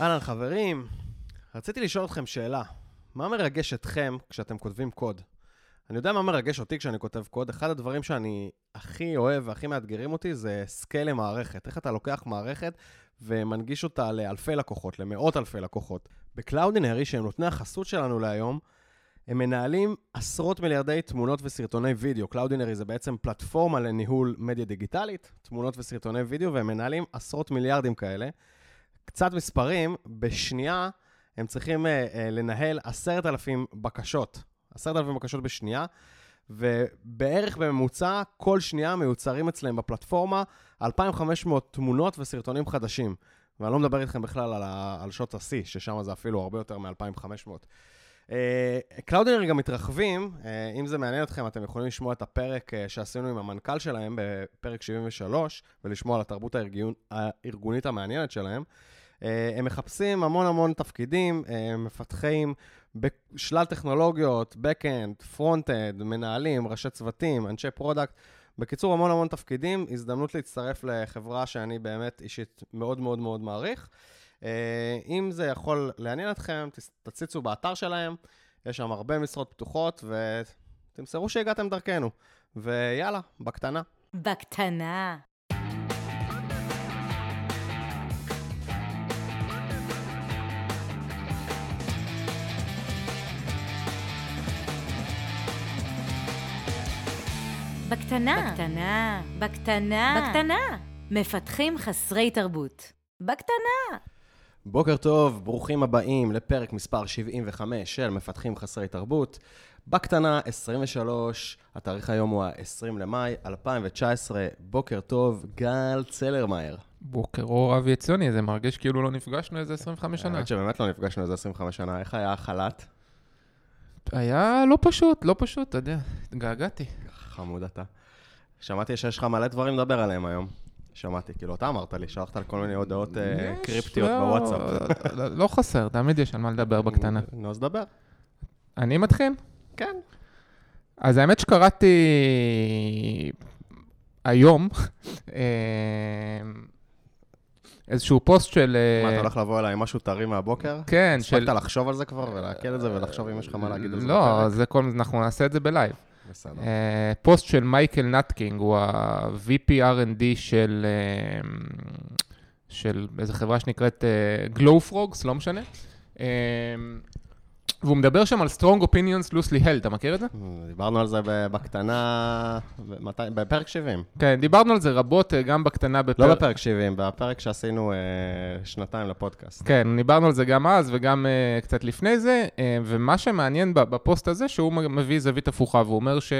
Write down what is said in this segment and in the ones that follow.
אהלן חברים, רציתי לשאול אתכם שאלה. מה מרגש אתכם כשאתם כותבים קוד? אני יודע מה מרגש אותי כשאני כותב קוד. אחד הדברים שאני הכי אוהב והכי מאתגרים אותי זה scale למערכת. איך אתה לוקח מערכת ומנגיש אותה לאלפי לקוחות, למאות אלפי לקוחות. ב-Cloudinary, שהם נותני החסות שלנו להיום, הם מנהלים עשרות מיליארדי תמונות וסרטוני וידאו. Cloudinary זה בעצם פלטפורמה לניהול מדיה דיגיטלית, תמונות וסרטוני וידאו, והם מנהלים עשרות מיליארדים כאלה. קצת מספרים, בשנייה הם צריכים uh, uh, לנהל עשרת אלפים בקשות, עשרת אלפים בקשות בשנייה, ובערך בממוצע, כל שנייה מיוצרים אצלם בפלטפורמה 2,500 תמונות וסרטונים חדשים. ואני לא מדבר איתכם בכלל על, ה, על שעות השיא, ששם זה אפילו הרבה יותר מ-2,500. Cloudinary uh, גם מתרחבים, uh, אם זה מעניין אתכם, אתם יכולים לשמוע את הפרק uh, שעשינו עם המנכ"ל שלהם בפרק 73, ולשמוע על התרבות הארגון, הארגונית המעניינת שלהם. אה, הם מחפשים המון המון תפקידים, אה, מפתחים בשלל טכנולוגיות, Backend, Frontend, מנהלים, ראשי צוותים, אנשי product. בקיצור, המון המון תפקידים, הזדמנות להצטרף לחברה שאני באמת אישית מאוד מאוד מאוד מעריך. אה, אם זה יכול לעניין אתכם, תציצו באתר שלהם, יש שם הרבה משרות פתוחות, ותמסרו שהגעתם דרכנו. ויאללה, בקטנה. בקטנה. בקטנה. בקטנה. בקטנה. בקטנה. מפתחים חסרי תרבות. בקטנה. בוקר טוב, ברוכים הבאים לפרק מספר 75 של מפתחים חסרי תרבות. בקטנה 23, התאריך היום הוא ה-20 למאי 2019. בוקר טוב, גל צלרמייר. בוקר אור אבי עציוני, זה מרגיש כאילו לא נפגשנו איזה 25 שנה. האמת שבאמת לא נפגשנו איזה 25 שנה. איך היה החל"ת? היה לא פשוט, לא פשוט, אתה יודע, התגעגעתי. חמוד אתה. שמעתי שיש לך מלא דברים לדבר עליהם היום. שמעתי, כאילו, אתה אמרת לי, שלחת על כל מיני הודעות אה, קריפטיות לא, בוואטסאפ. לא, לא חסר, תמיד יש על מה לדבר בקטנה. נו, אז דבר. אני מתחיל? כן. אז האמת שקראתי היום אה, איזשהו פוסט של... מה, אתה הולך לבוא אליי עם משהו טרי מהבוקר? כן, של... הספקת לחשוב על זה כבר ולעכל את זה ולחשוב אם יש לך מה להגיד על זה לא, זה כל... אנחנו נעשה את זה ב-live. בסדר. אה, פוסט של מייקל נטקינג, הוא ה-VP R&D של, אה, של איזו חברה שנקראת uh, Glow Frogs, לא משנה. והוא מדבר שם על strong opinions loosely held, אתה מכיר את זה? דיברנו על זה בקטנה, בפרק 70. כן, דיברנו על זה רבות, אה, גם בקטנה בפרק... לא בפרק 70, בפרק שעשינו אה, שנתיים לפודקאסט. כן, דיברנו על זה גם אז וגם אה, קצת לפני זה, אה, ומה שמעניין בפוסט הזה, שהוא מביא זווית הפוכה, והוא אומר ש...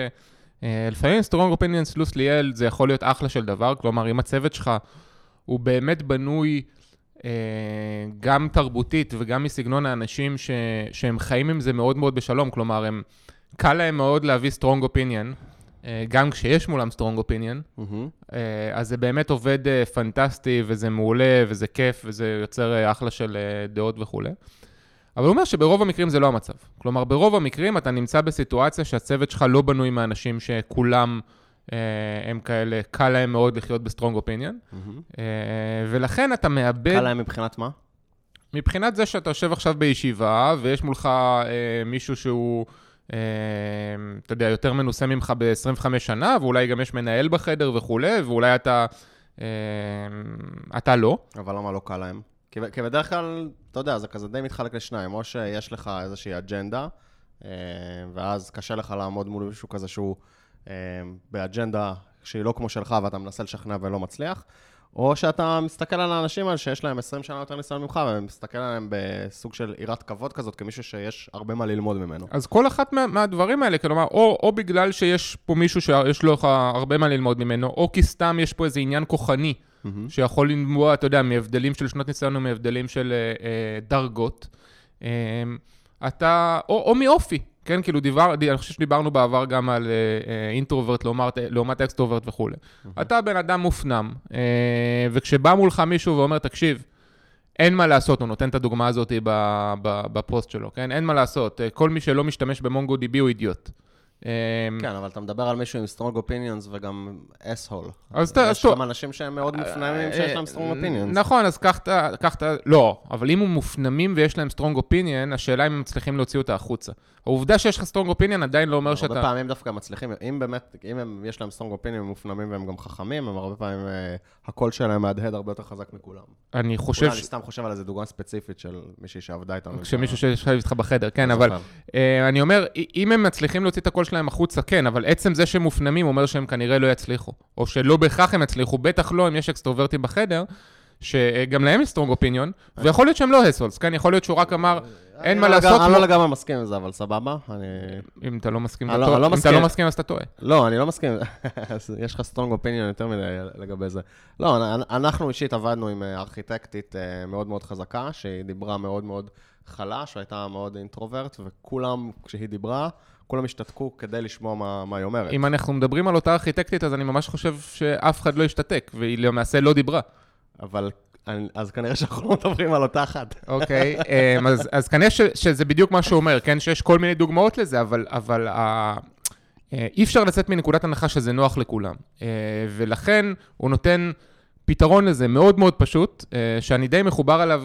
אה, לפעמים Strong Opinions loosely held זה יכול להיות אחלה של דבר, כלומר, אם הצוות שלך הוא באמת בנוי... אה, גם תרבותית וגם מסגנון האנשים ש, שהם חיים עם זה מאוד מאוד בשלום, כלומר, הם, קל להם מאוד להביא strong opinion, אה, גם כשיש מולם strong opinion, mm-hmm. אז זה באמת עובד פנטסטי, וזה מעולה, וזה כיף, וזה יוצר אחלה של דעות וכולי. אבל הוא אומר שברוב המקרים זה לא המצב. כלומר, ברוב המקרים אתה נמצא בסיטואציה שהצוות שלך לא בנוי מאנשים שכולם... אה, הם כאלה, קל להם מאוד לחיות ב-strong opinion, אה, ולכן אתה מאבד... קל להם מבחינת מה? מבחינת זה שאתה יושב עכשיו בישיבה, ויש מולך אה, מישהו שהוא, אה, אתה יודע, יותר מנוסה ממך ב-25 שנה, ואולי גם יש מנהל בחדר וכולי, ואולי אתה, אה, אתה לא. אבל למה לא קל להם? כי, כי בדרך כלל, אתה יודע, זה כזה די מתחלק לשניים, או שיש לך איזושהי אג'נדה, אה, ואז קשה לך לעמוד מול מישהו כזה שהוא... אמ, באג'נדה שהיא לא כמו שלך ואתה מנסה לשכנע ולא מצליח, או שאתה מסתכל על האנשים האלה שיש להם 20 שנה יותר ניסיון ממך, ומסתכל עליהם בסוג של יראת כבוד כזאת, כמישהו שיש הרבה מה ללמוד ממנו. אז כל אחת מה, מהדברים האלה, כלומר, או, או בגלל שיש פה מישהו שיש לו הרבה מה ללמוד ממנו, או כי סתם יש פה איזה עניין כוחני, mm-hmm. שיכול לנבוע, אתה יודע, מהבדלים של שנות ניסיון ומהבדלים של אה, אה, דרגות. אה, אתה, או, או מאופי, כן, כאילו דיבר, אני חושב שדיברנו בעבר גם על introvert uh, לעומת, לעומת extrovert וכולי. Mm-hmm. אתה בן אדם מופנם, וכשבא מולך מישהו ואומר, תקשיב, אין מה לעשות, הוא נותן את הדוגמה הזאת בפוסט שלו, כן? אין מה לעשות, כל מי שלא משתמש במונגו דיבי הוא אידיוט. אמ, כן, אבל אתה מדבר על מישהו עם strong opinions וגם asshole. אז אז יש טוב. גם אנשים שהם מאוד מופנמים שיש להם strong opinions. נכון, אז קח את ה... לא, אבל אם הם מופנמים ויש להם strong opinion, השאלה אם הם מצליחים להוציא אותה החוצה. העובדה שיש לך strong opinion עדיין לא אומר הרבה שאתה... פעמים דווקא מצליחים, אם באמת, אם יש להם strong opinion, הם מופנמים והם גם חכמים, הם הרבה פעמים, אה, הקול שלהם מהדהד הרבה יותר חזק מכולם. אני חושב... אני סתם חושב על איזה דוגמה ספציפית של מישהי שעבדה איתנו. כשמישהו שיושב איתך בחדר, כן, אבל. אה, אני אומר, אם הם מצליחים להוציא את הקול שלהם החוצה, כן, אבל עצם זה שהם מופנמים אומר שהם כנראה לא יצליחו. או שלא בהכרח הם יצליחו, בטח לא אם יש extroverts בחדר, שגם להם יש strong opinion, ויכול להיות שהם לא הסולס, כן? יכול להיות שהוא רק אמר, אין מה לא לעשות, אני לא- לא לגמרי מסכים עם זה, אבל סבבה. אם אתה לא מסכים, לא- מסכים. אז אתה טועה. לא, אני לא מסכים. יש לך strong opinion יותר מדי לגבי זה. לא, אנ- אנחנו אישית עבדנו עם אה, ארכיטקטית אה, מאוד מאוד חזקה, שהיא דיברה מאוד מאוד חלש, והייתה מאוד introvert, וכולם, כשהיא דיברה, כולם השתתקו כדי לשמוע מה, מה היא אומרת. אם אנחנו מדברים על אותה ארכיטקטית, אז אני ממש חושב שאף אחד לא השתתק, והיא למעשה לא דיברה. אבל אז כנראה שאנחנו לא מדברים על אותה אחת. אוקיי, אמ, אז, אז כנראה ש, שזה בדיוק מה שהוא אומר, כן? שיש כל מיני דוגמאות לזה, אבל, אבל ה, אה, אי אפשר לצאת מנקודת הנחה שזה נוח לכולם. אה, ולכן הוא נותן פתרון לזה מאוד מאוד פשוט, אה, שאני די מחובר אליו,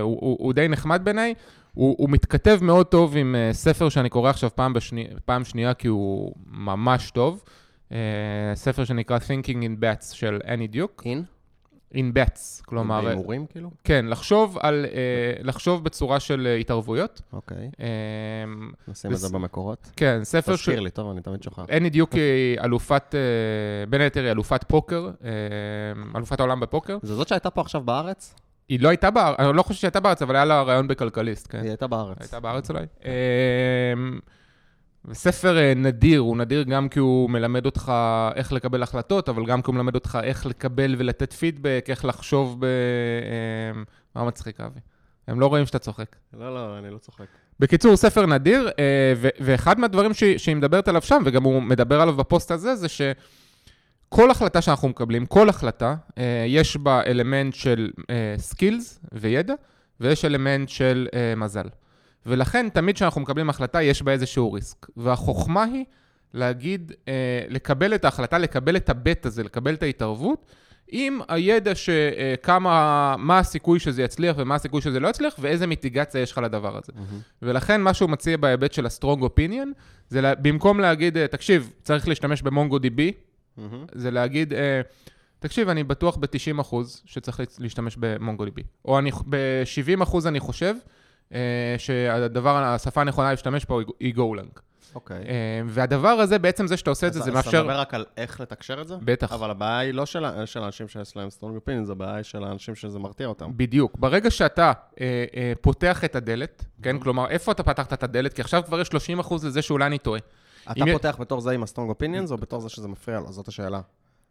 הוא, הוא, הוא די נחמד בעיניי. הוא, הוא מתכתב מאוד טוב עם אה, ספר שאני קורא עכשיו פעם, בשני, פעם שנייה, כי הוא ממש טוב. אה, ספר שנקרא Thinking in Bats של אני דיוק. אין? in bats, כלומר... בהימורים כאילו? כן, לחשוב על, אה, לחשוב בצורה של אה, התערבויות. אוקיי. אה, נשים את זה במקורות. כן, ספר ש... תזכיר לי, טוב, אני תמיד שוכח. אני דיוק היא אלופת, אה, בין היתר היא אלופת פוקר, אה, אלופת העולם בפוקר. זה זאת שהייתה פה עכשיו בארץ? היא לא הייתה בארץ, אני לא חושב שהייתה בארץ, אבל היה לה רעיון בכלכליסט, כן. היא הייתה בארץ. הייתה בארץ אולי. אה, ספר אה, נדיר, הוא נדיר גם כי הוא מלמד אותך איך לקבל החלטות, אבל גם כי הוא מלמד אותך איך לקבל ולתת פידבק, איך לחשוב ב... אה, מה מצחיק, אבי? הם לא רואים שאתה צוחק. לא, לא, אני לא צוחק. בקיצור, ספר נדיר, אה, ו- ואחד מהדברים שהיא, שהיא מדברת עליו שם, וגם הוא מדבר עליו בפוסט הזה, זה שכל החלטה שאנחנו מקבלים, כל החלטה, אה, יש בה אלמנט של skills וידע, ויש אלמנט של אה, מזל. ולכן, תמיד כשאנחנו מקבלים החלטה, יש בה איזשהו risk. והחוכמה היא להגיד, אה, לקבל את ההחלטה, לקבל את ה bet הזה, לקבל את ההתערבות, עם הידע שכמה, מה הסיכוי שזה יצליח ומה הסיכוי שזה לא יצליח, ואיזה מיטיגציה יש לך לדבר הזה. ולכן מה שהוא מציע בהיבט של ה-strong opinion, זה לה, במקום להגיד, אה, תקשיב, צריך להשתמש במונגו DB, מהמם. זה להגיד, אה, תקשיב, אני בטוח ב-90% שצריך להשתמש במונגו DB. או אני, ב-70% אני חושב אה, שהדבר, השפה הנכונה להשתמש פה היא גולנג. אוקיי. אה, והדבר הזה, בעצם זה שאתה עושה את זה, זה אז אתה מאפשר... מדבר רק על איך לתקשר את זה? בטח. אבל הבעיה היא לא של של האנשים שיש להם opinion, זה הבעיה של האנשים שזה מרתיע אותם. בדיוק. ברגע שאתה אה, אה, פותח את הדלת, כן? כלומר, איפה אתה פתחת את הדלת? כי עכשיו כבר יש 30% לזה שאולי אני טועה. אתה אם- פותח בתור זה עם ה-strong opinions, או בתור זה שזה מפריע לו? זאת השאלה.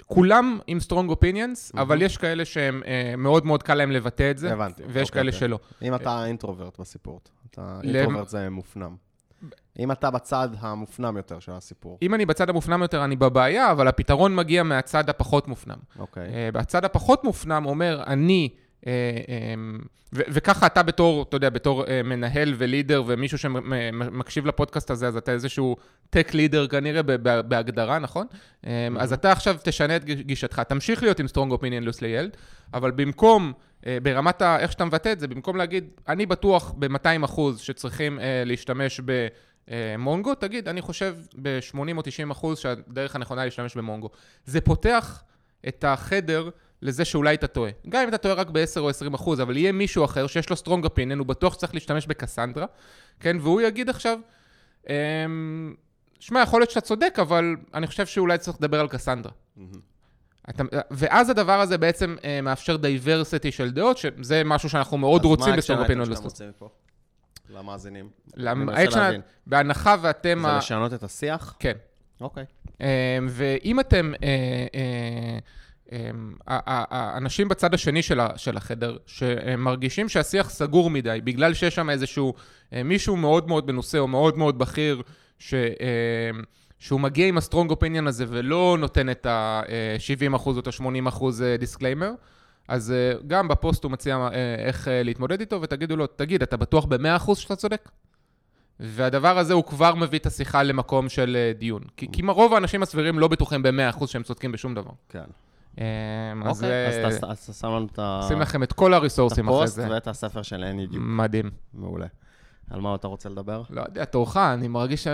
כולם עם strong opinions, אבל יש כאלה שהם אה, מאוד מאוד קל להם לבטא את זה, הבנתי. ויש אוקיי, כאלה אוקיי. שלא. אם אתה אינטרוברט בסיפור, אתה למ- אינטרוברט זה מופנם. אם אתה בצד המופנם יותר של הסיפור. אם אני בצד המופנם יותר, אני בבעיה, אבל הפתרון מגיע מהצד הפחות מופנם. אוקיי. אה, בצד הפחות מופנם אומר, אני, ו- וככה אתה בתור, אתה יודע, בתור אה, מנהל ולידר ומישהו שמקשיב לפודקאסט הזה, אז אתה איזשהו טק לידר כנראה בהגדרה, נכון? אה, אז אתה עכשיו תשנה את גישתך, תמשיך להיות עם strong opinion loosely held, אבל במקום, אה, ברמת ה... איך שאתה מבטא את זה, במקום להגיד, אני בטוח ב-200 אחוז שצריכים אה, להשתמש ב... אה, מונגו, תגיד, אני חושב ב-80 או 90 אחוז שהדרך הנכונה היא להשתמש במונגו. זה פותח את החדר לזה שאולי אתה טועה. גם אם אתה טועה רק ב-10 או 20 אחוז, אבל יהיה מישהו אחר שיש לו strong opinion, הוא בטוח שצריך להשתמש בקסנדרה, כן? והוא יגיד עכשיו, אמ, שמע, יכול להיות שאתה צודק, אבל אני חושב שאולי צריך לדבר על קסנדרה. אתה, ואז הדבר הזה בעצם אה, מאפשר diversity של דעות, שזה משהו שאנחנו מאוד רוצים אז ב strong מה opinion ה action שאתה מוציא מפה? למאזינים. אני למה- מנסה ה action- להבין. בהנחה ואתם... זה ה- לשנות את השיח? כן. אוקיי. אמ, ואם אתם, אה, אה, האנשים בצד השני של החדר, שמרגישים שהשיח סגור מדי, בגלל שיש שם איזשהו אה, מישהו מאוד מאוד מנוסה או מאוד מאוד בכיר, ש... אה, שהוא מגיע עם ה strong opinion הזה ולא נותן את ה-70% או את ה-80% דיסקליימר, אז אה, גם בפוסט הוא מציע אה, איך אה, להתמודד איתו, ותגידו לו, תגיד, אתה בטוח ב-100% שאתה צודק? והדבר הזה הוא כבר מביא את השיחה למקום של אה, דיון. כי, כי רוב האנשים הסבירים לא בטוחים ב-100% שהם צודקים בשום דבר. כן. אז אוקיי, אה, אז אתה- שם לנו את ה- שים לכם את כל את הריסורסים אחרי הפוסט זה. ואת הספר של אין בדיוק. מדהים. מעולה. על מה אתה רוצה לדבר? לא יודע, תורך, אני מרגיש ש...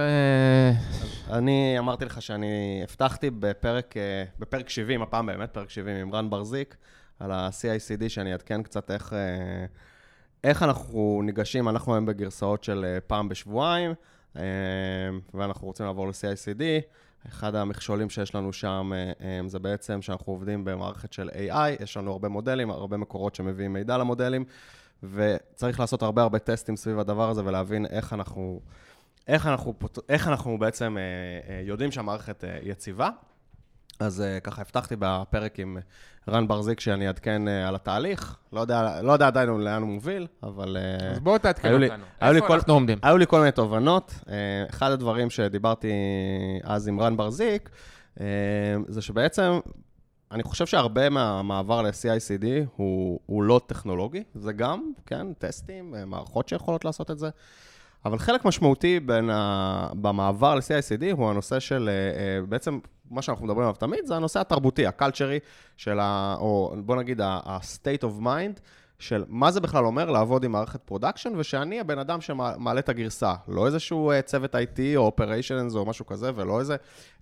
אני אמרתי לך שאני הבטחתי בפרק, אה, בפרק 70, הפעם באמת פרק 70 עם רן ברזיק, על ה-CICD, שאני אעדכן קצת איך, אה, איך אנחנו ניגשים, אנחנו היום בגרסאות של פעם בשבועיים, ואנחנו רוצים לעבור ל-CICD. אחד המכשולים שיש לנו שם אה, אה, זה בעצם שאנחנו עובדים במערכת של AI, יש לנו הרבה מודלים, הרבה מקורות שמביאים מידע למודלים, וצריך לעשות הרבה הרבה טסטים סביב הדבר הזה ולהבין איך אנחנו, איך אנחנו, איך אנחנו בעצם אה, יודעים שהמערכת יציבה. אז אה, ככה הבטחתי בפרק עם רן ברזיק שאני אעדכן אה, על התהליך. לא יודע, לא יודע עדיין לאן הוא מוביל, אבל... אה, אז בואו תעדכן לי- אותנו. לי איפה כל- אנחנו עומדים? היו לי כל מיני תובנות. אה, אחד הדברים שדיברתי אז עם רן ברזיק, אה, זה שבעצם, אני חושב שהרבה מהמעבר ל-CICD הוא, הוא לא טכנולוגי, זה גם, כן, טסטים, אה, מערכות שיכולות לעשות את זה. אבל חלק משמעותי בין ה... במעבר ל-CICD הוא הנושא של, אה, אה, בעצם, מה שאנחנו מדברים עליו תמיד, זה הנושא התרבותי, ה culture-י של ה... או בוא נגיד ה-state of mind, של מה זה בכלל אומר לעבוד עם מערכת production, ושאני הבן אדם שמעלה את הגרסה. לא איזשהו אה, צוות IT או operations או משהו כזה, ולא איזה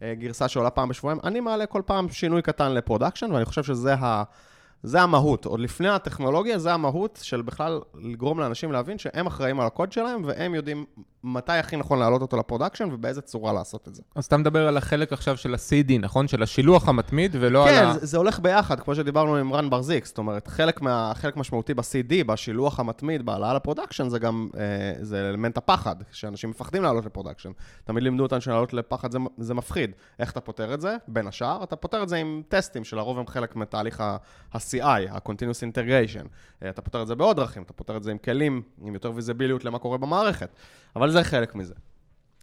גרסה שעולה פעם בשבועיים. אני מעלה כל פעם שינוי קטן ל production, ואני חושב שזה ה... זה המהות. עוד לפני הטכנולוגיה, זה המהות של בכלל לגרום לאנשים להבין שהם אחראים על הקוד שלהם, והם יודעים מתי הכי נכון להעלות אותו ל production ובאיזה צורה לעשות את זה. אז אתה מדבר על החלק עכשיו של ה-CD, נכון? של השילוח המתמיד, ולא על כן, ה... זה, זה הולך ביחד, כמו שדיברנו עם רן ברזיק. זאת אומרת, חלק, מה, חלק משמעותי ב-CD, בשילוח המתמיד, בהעלאה ל production, זה גם, אה, זה אלמנט הפחד, שאנשים מפחדים לעלות ל production. תמיד לימדו אותנו שלעלות לפרוד זה, זה מפחיד. איך אתה פותר את זה? בין השאר, אתה פותר את זה עם testים, שלרוב הם חלק מתהליך ה- ה-CI, ה-Continuous Integration. אה, אתה פותר את זה בעוד דרכים, אתה פותר את זה עם כלים, עם יותר visibilityות למה קורה במערכת. אבל זה חלק מזה.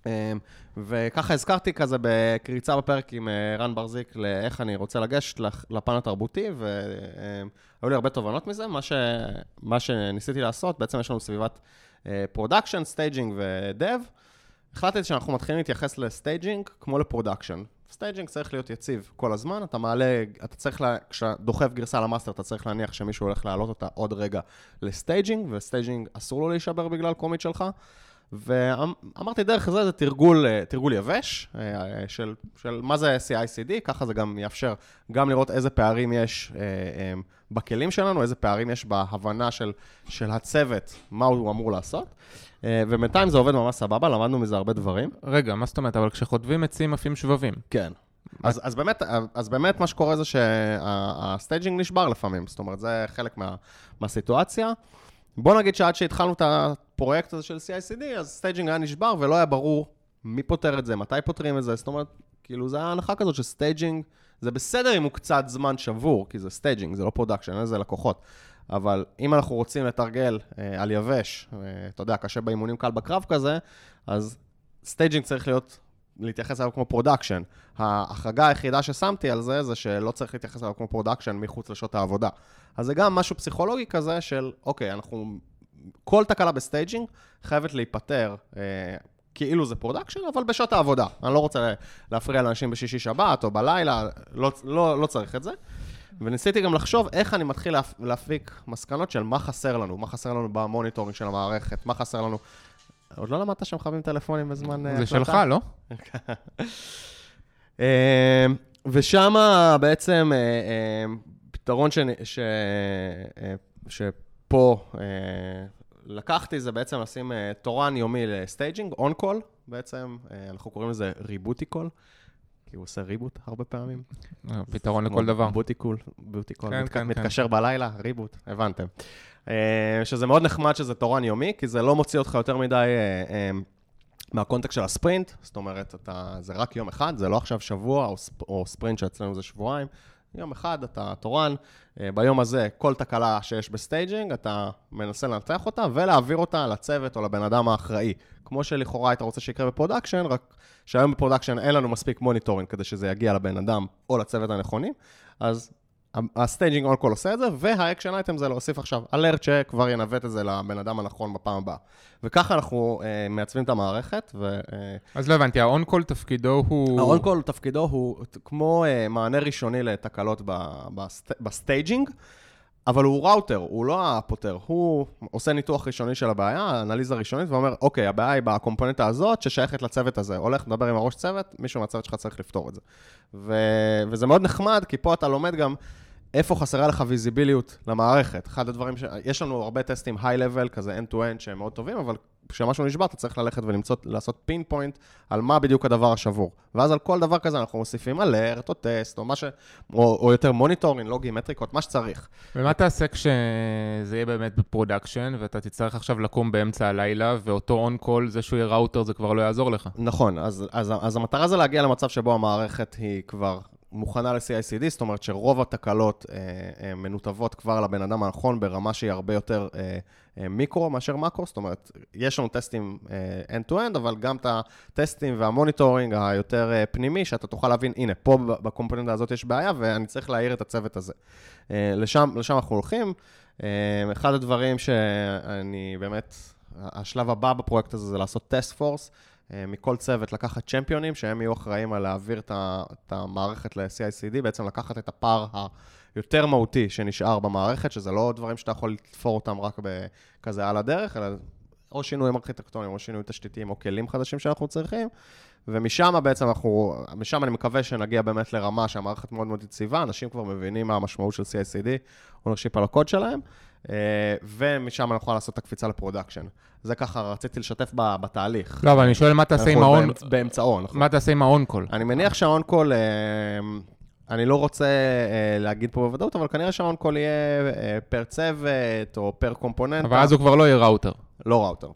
אמ, וככה הזכרתי כזה בקריצה בפרק עם אה, רן ברזיק לאיך אני רוצה לגשת לפן התרבותי, והיו לי הרבה תובנות מזה. מה, ש... מה שניסיתי לעשות, בעצם יש לנו סביבת production, staging ו dev. החלטתי שאנחנו מתחילים להתייחס ל staging כמו ל production. staging צריך להיות יציב כל הזמן, אתה מעלה, אתה צריך, לה, כשאתה דוחף גרסה ל master, אתה צריך להניח שמישהו הולך להעלות אותה עוד רגע ל staging, ו staging אסור לו להישבר בגלל commit שלך. ואמרתי, דרך זה זה תרגול, אה, תרגול יבש אה, של, של מה זה CI/CD, ככה זה גם יאפשר גם לראות איזה פערים יש אה, אה, בכלים שלנו, איזה פערים יש בהבנה של, של הצוות, מה הוא אמור לעשות. אה, ובינתיים זה עובד ממש סבבה, למדנו מזה הרבה דברים. רגע, מה זאת אומרת? אבל כשחוטבים עצים עפים שבבים. כן. אז, אז, באמת, אז באמת מה שקורה זה שה staging נשבר לפעמים, זאת אומרת, זה חלק מה, מהסיטואציה. בוא נגיד שעד שהתחלנו את הפרויקט הזה של CI/CD, אז staging היה נשבר ולא היה ברור מי פותר את זה, מתי פותרים את זה, זאת אומרת, כאילו, זה היה הנחה כזאת ש staging, זה בסדר אם הוא קצת זמן שבור, כי זה staging, זה לא production, לזה לקוחות. אבל אם אנחנו רוצים לתרגל אה, על יבש, אה, אתה יודע, קשה באימונים, קל בקרב כזה, אז staging צריך להיות להתייחס אליו כמו production. ההחרגה היחידה ששמתי על זה, זה שלא צריך להתייחס אליו כמו production מחוץ לשעות העבודה. אז זה גם משהו פסיכולוגי כזה של, אוקיי, אנחנו... כל תקלה ב staging חייבת להיפתר, אה, כאילו זה production, אבל בשעות העבודה. אני לא רוצה להפריע לאנשים בשישי שבת או בלילה, לא, לא, לא צריך את זה. וניסיתי גם לחשוב איך אני מתחיל להפ... להפיק מסקנות של מה חסר לנו, מה חסר לנו ב monitoring של המערכת, מה חסר לנו... עוד לא למדת שמכבים טלפונים בזמן... אה, זה הקלטה? שלך, לא? אה, ושם בעצם פתרון ש... ש... אה, שפה אה, לקחתי זה בעצם לשים אה, תורן יומי ל staging, on call, בעצם, אה, אנחנו קוראים לזה reboot-y call, כי הוא עושה reboot הרבה פעמים. אה, פתרון לכל דבר. booty call, booty call, כן, מת, כן, מתקשר בלילה, reboot, הבנתם. אה, שזה מאוד נחמד שזה תורן יומי, כי זה לא מוציא אותך יותר מדי אה, אה, מה context של הספרינט, זאת אומרת, אתה, זה רק יום אחד, זה לא עכשיו שבוע או, ספ, או ספרינט שאצלנו זה שבועיים. יום אחד אתה תורן, אה, ביום הזה כל תקלה שיש ב staging, אתה מנסה לנתח אותה ולהעביר אותה לצוות או לבן אדם האחראי. כמו שלכאורה היית רוצה שיקרה ב production, רק שהיום ב production אין לנו מספיק monitoring כדי שזה יגיע לבן אדם או לצוות הנכונים, אז ה staging on-call עושה את זה, וה action item זה להוסיף עכשיו alert שכבר ינווט את זה לבן אדם הנכון בפעם הבאה. וככה אנחנו אה, מעצבים את המערכת, ו... אה, אז לא הבנתי, ה on-call תפקידו הוא... ה on-call תפקידו הוא כמו אה, מענה ראשוני לתקלות בסט- ב staging, אבל הוא ראוטר, הוא לא הפותר. הוא עושה ניתוח ראשוני של הבעיה, אנליזה ראשונית, ואומר, אוקיי, הבעיה היא בקומפוננטה הזאת ששייכת לצוות הזה. הולך, מדבר עם הראש צוות, מישהו מהצוות שלך צריך לפתור את זה. ו- וזה מאוד נחמד, כי פה אתה לומד גם איפה חסרה לך ויזיביליות למערכת. אחד הדברים ש... יש לנו הרבה טסטים high-level, כזה end-to-end, שהם מאוד טובים, אבל כשמשהו נשבר, אתה צריך ללכת ולמצוא, לעשות pinpoint על מה בדיוק הדבר השבור. ואז על כל דבר כזה אנחנו מוסיפים alert או טסט, או מה ש... או, או יותר monitoring, לוגים, מטריקות, מה שצריך. ומה תעשה כשזה יהיה באמת ב production, ואתה תצטרך עכשיו לקום באמצע הלילה, ואותו on-call, זה שהוא יהיה ראוטר, זה כבר לא יעזור לך. נכון, אז, אז, אז המטרה זה להגיע למצב שבו המערכת היא כבר מוכנה ל CICD, זאת אומרת שרוב התקלות אה, אה, מנותבות כבר לבן אדם הנכון ברמה שהיא הרבה יותר אה, אה, מיקרו מאשר מקרו, זאת אומרת, יש לנו טסטים אה, end-to-end, אבל גם את הטסטים וה monitoring היותר אה, פנימי, שאתה תוכל להבין, הנה, פה ב- ב component הזאת יש בעיה, ואני צריך להעיר את הצוות הזה. אה, לשם, לשם אנחנו הולכים. אה, אחד הדברים שאני באמת, השלב הבא בפרויקט הזה זה לעשות task force. אה, מכל צוות לקחת צ'מפיונים, שהם יהיו אחראים על להעביר את המערכת ל CICD, בעצם לקחת את הפער היותר מהותי שנשאר במערכת, שזה לא דברים שאתה יכול לתפור אותם רק כזה על הדרך, אלא או שינויים ארכיטקטוניים, או שינויים תשתיתיים, או כלים חדשים שאנחנו צריכים, ומשם בעצם אנחנו, משם אני מקווה שנגיע באמת לרמה שהמערכת מאוד מאוד יציבה, אנשים כבר מבינים מה המשמעות של CICD, ownership על הקוד שלהם, ומשם אנחנו יכולים לעשות את הקפיצה ל production. זה ככה, רציתי לשתף בתהליך. לא, אבל אני שואל מה תעשה עם. באמצ- באמצעו, נכון. מה תעשה עם ה on-call? אני מניח שה on-call, אה, אני לא רוצה אה, להגיד פה בוודאות, אבל כנראה שה on-call יהיה אה, per צוות או per component. אבל אז הוא כבר לא יהיה ראוטר. לא ראוטר.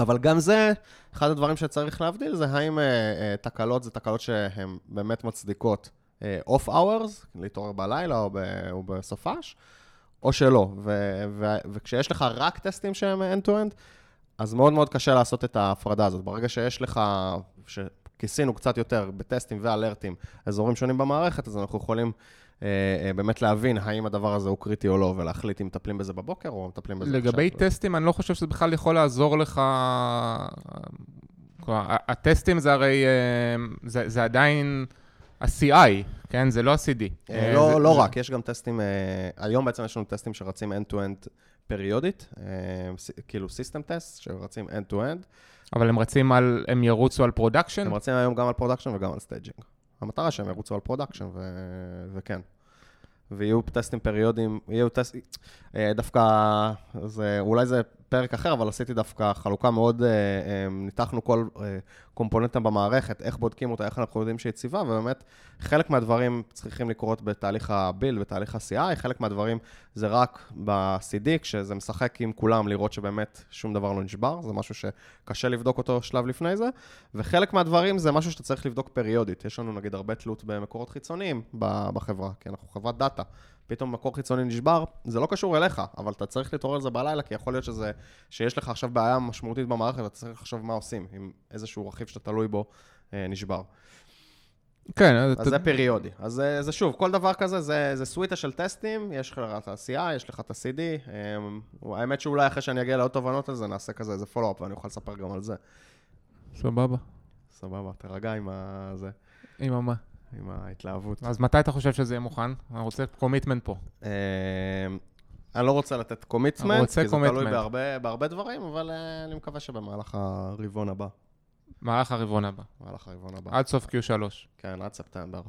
אבל גם זה, אחד הדברים שצריך להבדיל זה האם אה, אה, תקלות זה תקלות שהן באמת מצדיקות off hours, להתעורר בלילה או, ב, או בסופש, או שלא. ו, ו, וכשיש לך רק טסטים שהם end-to-end, אז מאוד מאוד קשה לעשות את ההפרדה הזאת. ברגע שיש לך, שכיסינו קצת יותר בטסטים ואלרטים אזורים שונים במערכת, אז אנחנו יכולים אה, אה, באמת להבין האם הדבר הזה הוא קריטי או לא, ולהחליט אם מטפלים בזה בבוקר או מטפלים בזה לגבי עכשיו. טסטים, אני לא חושב שזה בכלל יכול לעזור לך... כלומר, ה- הטסטים זה הרי, אה, זה, זה עדיין ה-CI, כן? זה לא ה-CD. אה, אה, לא, זה- לא רק, יש גם טסטים, אה, היום בעצם יש לנו טסטים שרצים end-to-end פריודית, כאילו system test, שרצים end-to-end. אבל הם רצים על, הם ירוצו על production? הם רצים היום גם על production וגם על staging. המטרה שהם ירוצו על production, ו- וכן. ויהיו טסטים פריודיים, יהיו טסטים, דווקא, זה, אולי זה פרק אחר, אבל עשיתי דווקא חלוקה מאוד, אה, אה, ניתחנו כל אה, קומפוננטה במערכת, איך בודקים אותה, איך אנחנו יודעים שהיא יציבה, ובאמת, חלק מהדברים צריכים לקרות בתהליך ה build, בתהליך ה CI, חלק מהדברים זה רק ב-CD, כשזה משחק עם כולם, לראות שבאמת שום דבר לא נשבר, זה משהו שקשה לבדוק אותו שלב לפני זה, וחלק מהדברים זה משהו שאתה צריך לבדוק פריודית. יש לנו נגיד הרבה תלות במקורות חיצוניים בחברה, כי אנחנו חברת דאטה. פתאום מקור חיצוני נשבר, זה לא קשור אליך, אבל אתה צריך להתעורר על זה בלילה, כי יכול להיות שזה, שיש לך עכשיו בעיה משמעותית במערכת, ואתה צריך לחשוב מה עושים, אם איזשהו רכיב שאתה תלוי בו אה, נשבר. כן, אז אתה- זה פריודי. אז זה, שוב, כל דבר כזה זה, זה סוויטה של טסטים, יש לך את ה CI, יש לך את ה CD. אה, האמת שאולי אחרי שאני אגיע לעוד תובנות על זה, נעשה כזה איזה follow-up, ואני אוכל לספר גם על זה. סבבה. סבבה, תירגע עם, ה... זה, עם המה. עם ההתלהבות. אז מתי אתה חושב שזה יהיה מוכן? אני רוצה commitment פה. אה, אני לא רוצה לתת commitment, רוצה כי זה תלוי. בהרבה, בהרבה דברים, אבל אה, אני מקווה שבמהלך הרבעון הבא. מהלך הרבעון הבא. במהלך הרבעון הבא. עד סוף Q3. כן, עד ספטמבר.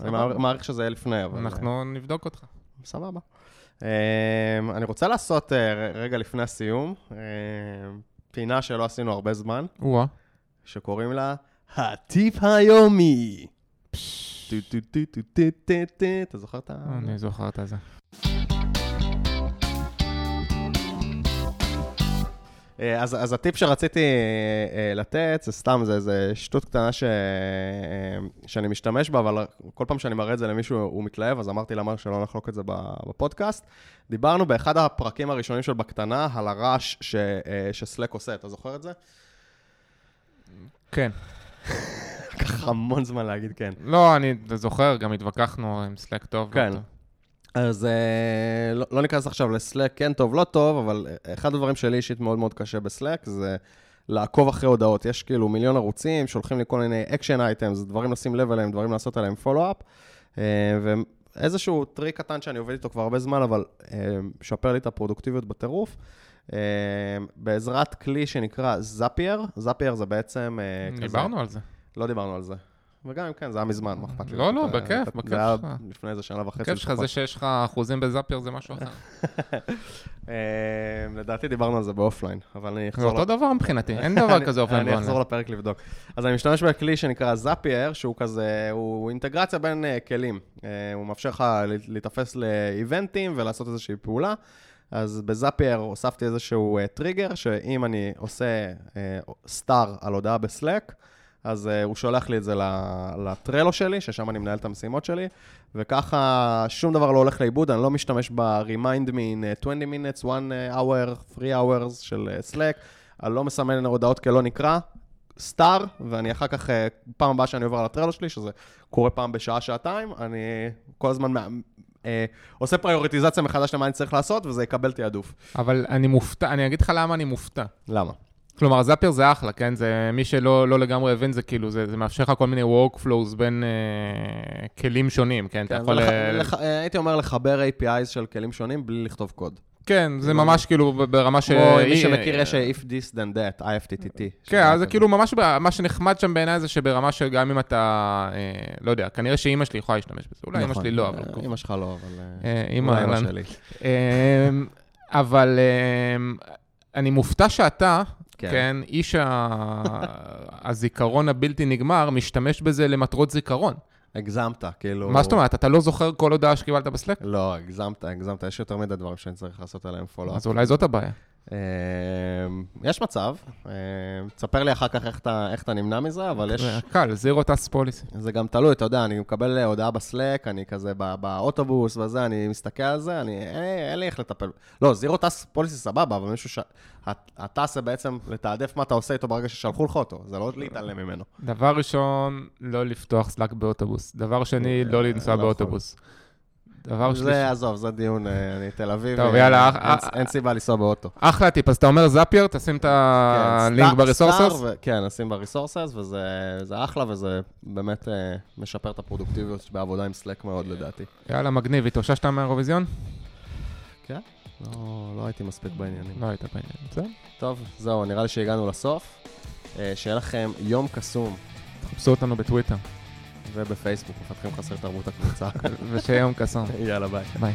אני. מעריך- שזה יהיה לפני, אבל... אנחנו נבדוק אותך. אה, סבבה. אה, אני רוצה לעשות אה, רגע לפני הסיום, אה, פינה שלא עשינו הרבה זמן. שקוראים לה הטיפ היומי. אתה זוכר את ה... אני זוכר את זה. אז, אז הטיפ שרציתי לתת, זה סתם, זה, זה שטות קטנה ש, שאני משתמש בה, אבל כל פעם שאני מראה את זה למישהו, הוא מתלהב, אז אמרתי למה שלא נחלוק את זה בפודקאסט. דיברנו באחד הפרקים הראשונים של בקטנה על הרעש ש, שסלק עושה, אתה זוכר את זה? כן. לקח המון זמן להגיד כן. לא, אני זוכר, גם התווכחנו עם סלק טוב. כן. אז אה, לא, לא ניכנס עכשיו לסלאק, כן טוב, לא טוב, אבל אה, אחד הדברים שלי אישית מאוד מאוד קשה בסלאק זה לעקוב אחרי הודעות. יש כאילו מיליון ערוצים, שולחים לי כל מיני action items, דברים לשים לב אליהם, דברים לעשות עליהם follow-up. ואיזשהו טריק קטן שאני עובד איתו כבר הרבה זמן, אבל אה, משפר לי את הפרודוקטיביות בטירוף. אה, בעזרת כלי שנקרא Zapier, Zapier זה בעצם אה. דיברנו על זה. לא דיברנו על זה. וגם אם כן, זה היה מזמן, מה אכפת לי? לא, לא, בכיף, בכיף זה היה שלך. לפני איזה שנה וחצי. הכיף שלך. זה שיש לך אחוזים ב Zapier זה משהו אחר. אה, לדעתי דיברנו על זה ב offline, אבל אני זה אחזור... אותו דבר מבחינתי, אין דבר כזה אופן אני אחזור. לפרק לבדוק. אז אני משתמש בכלי שנקרא Zapier, שהוא כזה, הוא אינטגרציה בין אה, כלים. אה, הוא מאפשר לך להיתפס לאיבנטים ולעשות איזושהי פעולה. אז ב Zapier הוספתי איזשהו אה, טריגר, שאם אני עושה star על הודעה ב Slack, אז אה, הוא שולח לי את זה ל Trello שלי, ששם אני מנהל את המשימות שלי, וככה שום דבר לא הולך לאיבוד, אני לא משתמש ב-remind me in uh, 20 minutes, 1 hour, 3 hours של uh, אני לא מסמן הודעות כלא נקרא, סטאר, ואני אחר כך, פעם הבאה שאני עובר לטרלו שלי, שזה קורה פעם בשעה, שעתיים, אני כל הזמן uh, עושה פריוריטיזציה מחדש למה אני צריך לעשות, וזה יקבל תעדוף. אבל אני מופתע, אני אגיד לך למה אני מופתע. למה? כלומר, זאפייר זה אחלה, כן? זה מי שלא לא לגמרי הבין, זה כאילו, זה, זה מאפשר לך כל מיני workflows בין אה, כלים שונים, כן? אתה כן, יכול... ולח- אה, לח- אה, הייתי אומר לחבר APIs של כלים שונים בלי לכתוב קוד. כן, זה ממש כאילו ברמה ש... כמו מי אה, שמכיר, יש אה, if this then that, IFTTT. כן, אז זה כאילו ממש, מה שנחמד שם בעיניי זה שברמה שגם אם אתה, אה, לא יודע, כנראה שאימא שלי יכולה להשתמש בזה, אולי אימא נכון. שלי לא, אבל... אה, אימא שלך לא, אבל... אה, אה, אימא. שלי. אמ, אבל אמ, אני מופתע שאתה, כן. כן, איש ה- הזיכרון הבלתי נגמר, משתמש בזה למטרות זיכרון. הגזמת, כאילו... מה זאת אומרת, אתה לא זוכר כל הודעה שקיבלת בסלק? לא, הגזמת, הגזמת, יש יותר מדי דברים שאני צריך לעשות עליהם פולו. אז אולי זאת הבעיה. יש מצב, אה, תספר לי אחר כך איך אתה- איך אתה נמנע מזה, אבל יש... קל, זירו טאסק פוליסי. זה גם תלוי, אתה יודע, אני מקבל הודעה בסלק, אני כזה בא- באוטובוס וזה, אני מסתכל על זה, אני, אין, אין לי איך לטפל. לא, זירו טאס פוליסי סבבה, אבל מישהו ש... הט- הטאס זה בעצם לתעדף מה אתה עושה איתו ברגע ששלחו לך אותו, זה לא להתעלם ממנו. דבר ראשון, לא לפתוח Slack באוטובוס. דבר שני, לא לנסוע לא באוטובוס. דבר שלישי, זה, עזוב, זה דיון, אה, אני תל אביב. טוב, אה, יאללה, אין- אה, סיבה לנסוע באוטו. אחלה טיפ, אז אתה אומר Zapier, תשים את כן, הלינק ב resources? כן, נשים ב resources, וזה זה אחלה, וזה באמת משפר את הפרודוקטיביות בעבודה עם Slack מאוד, לדעתי. יאללה, מגניב, התאוששת מהאירוויזיון? כן? לא, לא הייתי מספיק בעניינים. לא היית בעניין. זהו. טוב, זהו, נראה לי שהגענו לסוף. שיהיה לכם יום קסום, חפשו אותנו בטוויטר, ובפייסבוק, מפתחים חסר תרבות הקבוצה. ושיהיה יום קסום. יאללה, ביי. ביי.